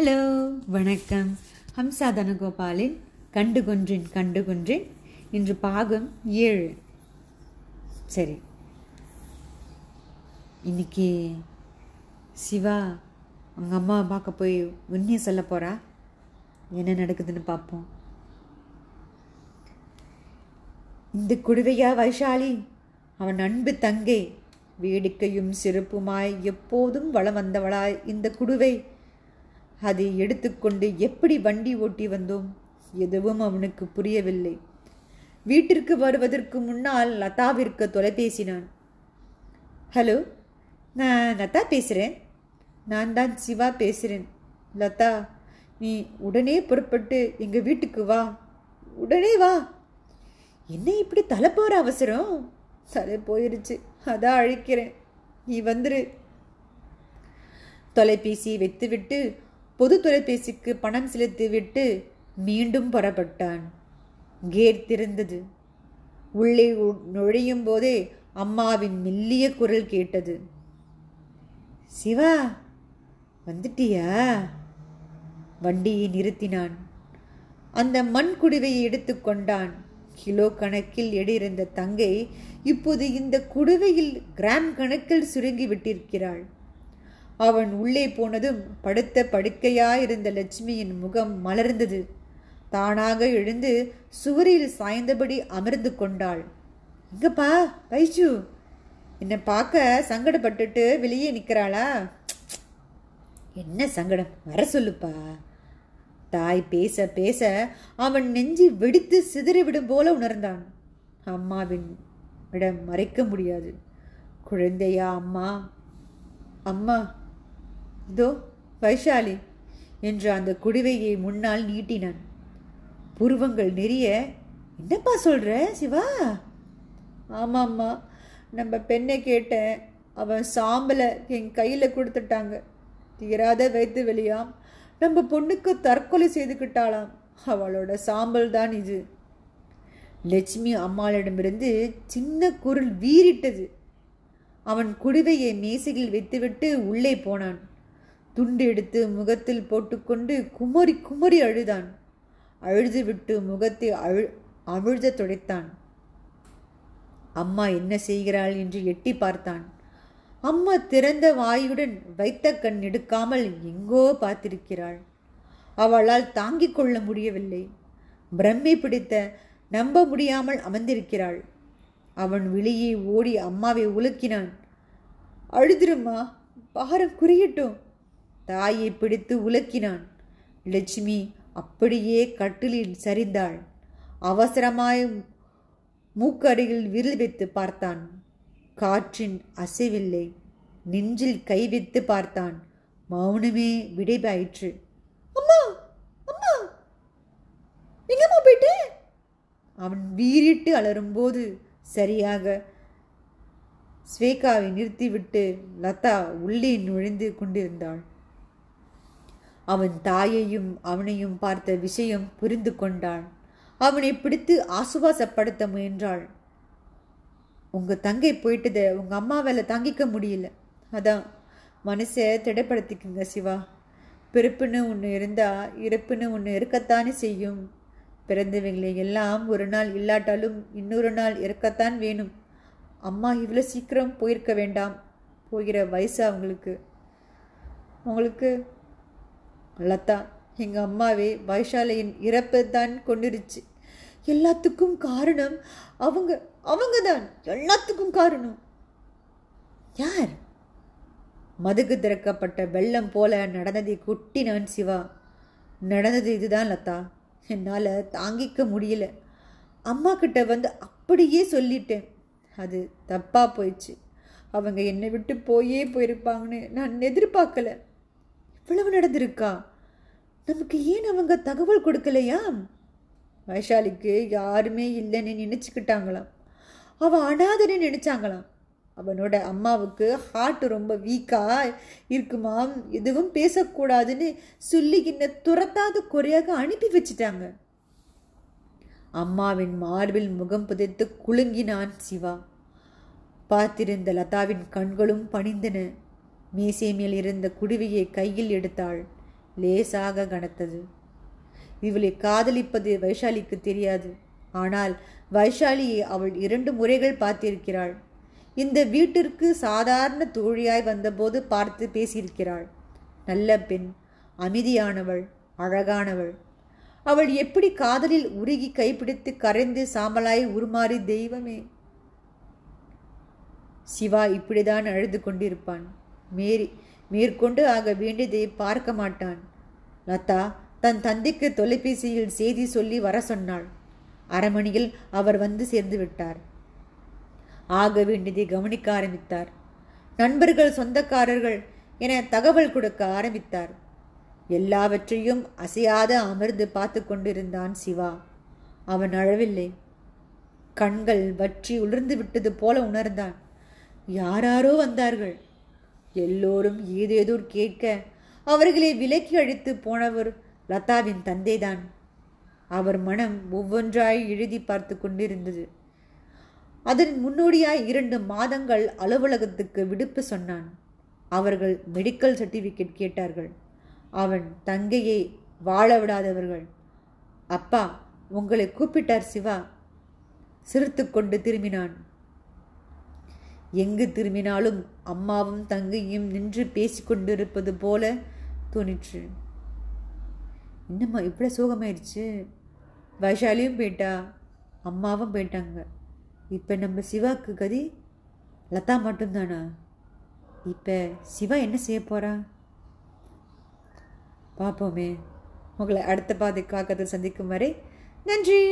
Hello வணக்கம். Hamza தனகோபாலின் கண்டு கொன்றேன் கண்டு கொன்றேன் இன்று பாகம் ஏழு. சரி. இன்னைக்கு சிவா அவங்க அம்மாவை பார்க்க போய் உண்மையை சொல்ல போகிறா என்ன நடக்குதுன்னு பார்ப்போம். இந்த குடுவையா வைஷாலி அவன் அன்பு தங்கை வேடிக்கையும் சிறப்புமாய் எப்போதும் வளம் வந்தவளாய் இந்த குடுவை அதை எடுத்துக்கொண்டு எப்படி வண்டி ஓட்டி வந்தோம்? எதுவும் அவனுக்கு புரியவில்லை. வீட்டிற்கு வருவதற்கு முன்னால் லதாவிற்கு தொலைபேசினான். ஹலோ நான் லதா பேசுகிறேன் நான் தான் சிவா பேசுகிறேன் லதா நீ உடனே புறப்பட்டு எங்கள் வீட்டுக்கு வா. உடனே வா. என்ன இப்படி தலை போகிற அவசரம்? தலை போயிருச்சு. அதான் அழிக்கிறேன். நீ வந்துரு. தொலைபேசி வைத்துவிட்டு பொது தொலைபேசிக்கு பணம் செலுத்திவிட்டு மீண்டும் புறப்பட்டான். கேட் திறந்தது. உள்ளே உ- நுழையும் போதே அம்மாவின் மெல்லிய குரல் கேட்டது. சிவா வந்துட்டியா? வண்டியை நிறுத்தினான். அந்த மண் குடுவையை எடுத்துக்கொண்டான் கிலோ கணக்கில் எடியிருந்த தங்கை இப்போது இந்த குடுவையில் கிராம் கணக்கில் சுருங்கி விட்டிருக்கிறாள். அவன் உள்ளே போனதும் படுத்த படுக்கையாயிருந்த லட்சுமியின் முகம் மலர்ந்தது. தானாக எழுந்து சுவரில் சாய்ந்தபடி அமர்ந்து கொண்டாள். இங்கப்பா வைஷு என்னை பார்க்க சங்கடப்பட்டுட்டு வெளியே நிற்கிறாளா? என்ன சங்கடம்? வர சொல்லுப்பா. தாய் பேச பேச அவன் நெஞ்சு வெடித்து சிதறிவிடும் போல உணர்ந்தான். அம்மாவின் இடம் மறைக்க முடியாது. குழந்தையா அம்மா? அம்மா இதோ வைஷாலி! என்று அந்த குடிவையை முன்னால் நீட்டினான். புருவங்கள் நெறிய என்னப்பா சொல்கிற சிவா? ஆமாம்மா நம்ம பெண்ணை கேட்டேன் அவன் சாம்பலை என் கையில் கொடுத்துட்டாங்க. தீராத வைத்து வெளியாம் நம்ம பொண்ணுக்கு தற்கொலை செய்துக்கிட்டாளாம் அவளோட சாம்பல் தான் இது. லட்சுமி அம்மாளிடமிருந்து சின்ன குரல் வீறிட்டது. அவன் குடுவையை மேசையில் வைத்துவிட்டு உள்ளே போனான். துண்டு எடுத்து முகத்தில் போட்டுக்கொண்டு குமரி குமரி அழுதான். அழுதுவிட்டு முகத்தை அழு அமிழ்த துடைத்தான். அம்மா என்ன செய்கிறாள் என்று எட்டி பார்த்தான். அம்மா திறந்த வாயுடன் வைத்த கண் எடுக்காமல் எங்கோ பார்த்திருக்கிறாள். அவளால் தாங்கிக் கொள்ள முடியவில்லை. பிரம்மை பிடித்த நம்ப முடியாமல் அமர்ந்திருக்கிறாள். அவன் வெளியே ஓடி அம்மாவை உலுக்கினான். அழுதுருமா பாரம் குறையட்டும் தாயை பிடித்து உலுக்கினான். லட்சுமி அப்படியே கட்டிலில் சரிந்தாள். அவசரமாய் மூக்கடியில் விரல் வைத்து பார்த்தான். காற்றின் அசைவில்லை. நெஞ்சில் கை வைத்து பார்த்தான். மௌனமே விடைபாயிற்று. அம்மா! அம்மா! எங்கம்மா போயிட்டு? அவன் வீறிட்டு அலரும்போது சரியாக ஸ்வேகாவை நிறுத்திவிட்டு லதா உள்ளே நுழைந்து கொண்டிருந்தாள். அவன் தாயையும் அவனையும் பார்த்த விஷயம் புரிந்து கொண்டாள் அவனை பிடித்து ஆசுவாசப்படுத்த முயன்றாள். உங்க தங்கை போயிட்டத உங்க வேலை தாங்கிக்க முடியல. அதான் மனசை திடப்படுத்திக்குங்க சிவா. பிறப்புன்னு ஒன்று இருந்தா இறப்புன்னு ஒன்று இருக்கத்தானே செய்யும். பிறந்தவங்களை எல்லாம் ஒரு நாள் இல்லாட்டாலும் இன்னொரு நாள் இருக்கத்தான் வேணும். அம்மா இவ்வளோ சீக்கிரம் போயிருக்க வேண்டாம். போகிற வயசு அவங்களுக்கு. உங்களுக்கு லதா எங்கள் அம்மாவே வைஷாலையின் இறப்பை தான் கொண்டுருச்சு எல்லாத்துக்கும் காரணம் அவங்க அவங்க தான் எல்லாத்துக்கும் காரணம். யார்? மதுக்கு திறக்கப்பட்ட வெள்ளம் போல நடந்ததை கொட்டினான் சிவா. நடந்தது இதுதான் லதா. என்னால் தாங்கிக்க முடியல. அம்மா கிட்ட வந்து அப்படியே சொல்லிட்டேன். அது தப்பாக போயிடுச்சு. அவங்க என்னை விட்டு போயே போயிருப்பாங்கன்னு நான் எதிர்பார்க்கல. இவ்வளவு நடந்திருக்கா? நமக்கு ஏன் அவங்க தகவல் கொடுக்கலையா? வைஷாலிக்கு யாருமே இல்லைன்னு நினச்சிக்கிட்டாங்களாம். அவன் அனாதன்னு நினச்சாங்களாம். அவனோட அம்மாவுக்கு ஹார்ட் ரொம்ப வீக்கா இருக்குமாம் எதுவும் பேசக்கூடாதுன்னு சொல்லி என்ன துரத்தாத குறையாக அனுப்பி வச்சிட்டாங்க. அம்மாவின் மார்பில் முகம் புதைத்து குலுங்கினான் சிவா. பார்த்திருந்த லதாவின் கண்களும் பணிந்தன. மேசை மேல் இருந்த குடுவையை கையில் எடுத்தாள். லேசாக கனத்தது. இவளை காதலிப்பது வைஷாலிக்கு தெரியாது. ஆனால் வைஷாலியை அவள் இரண்டு முறைகள் பார்த்திருக்கிறாள். இந்த வீட்டிற்கு சாதாரண தோழியாய் வந்தபோது பார்த்து பேசியிருக்கிறாள். நல்ல பெண் அமைதியானவள் அழகானவள். அவள் எப்படி காதலில் உருகி கைப்பிடித்து கரைந்து சாம்பலாய் உருமாறி தெய்வமே. சிவா இப்படிதான் அழுது கொண்டிருப்பான். மேரி மேற்கொண்டு ஆக வேண்டியதை பார்க்க மாட்டான். லதா தன் தந்தைக்கு தொலைபேசியில் செய்தி சொல்லி வர சொன்னாள். அரமணியில் அவர் வந்து சேர்ந்து விட்டார். ஆக வேண்டியதை கவனிக்க ஆரம்பித்தார். நண்பர்கள் சொந்தக்காரர்கள் என தகவல் கொடுக்க ஆரம்பித்தார். எல்லாவற்றையும் அசையாத அமர்ந்து பார்த்து கொண்டிருந்தான் சிவா. அவன் அழவில்லை. கண்கள் வற்றி உலர்ந்து விட்டது போல உணர்ந்தான். யாராரோ வந்தார்கள். எல்லோரும் ஏதேதோ கேட்க அவர்களை விலக்கி அழித்து போனவர் லதாவின் தந்தைதான். அவர் மனம் ஒவ்வொன்றாய் எழுதி பார்த்து கொண்டிருந்தது. அதன் முன்னோடியாய் இரண்டு மாதங்கள் அலுவலகத்துக்கு விடுப்பு சொன்னான். அவர்கள் மெடிக்கல் சர்டிஃபிகேட் கேட்டார்கள். அவன் தங்கையை வாழ விடாதவர்கள். அப்பா உங்களை கூப்பிட்டார் சிவா. சிரித்து கொண்டு திரும்பினான். எங்கு திரும்பினாலும் அம்மாவும் தங்கையும் நின்று பேசிக்கொண்டிருப்பது போல தோணிற்று. என்னம்மா இவ்வளோ சோகமாயிடுச்சு வைஷாலியும் போயிட்டா அம்மாவும் போயிட்டாங்க இப்போ நம்ம சிவாக்கு கதி லதா மட்டும்தானா? இப்போ சிவா என்ன செய்ய போகிறா பார்ப்போமே உங்களை அடுத்த பாதை காக்கத்தில் சந்திக்கும் வரை நன்றி.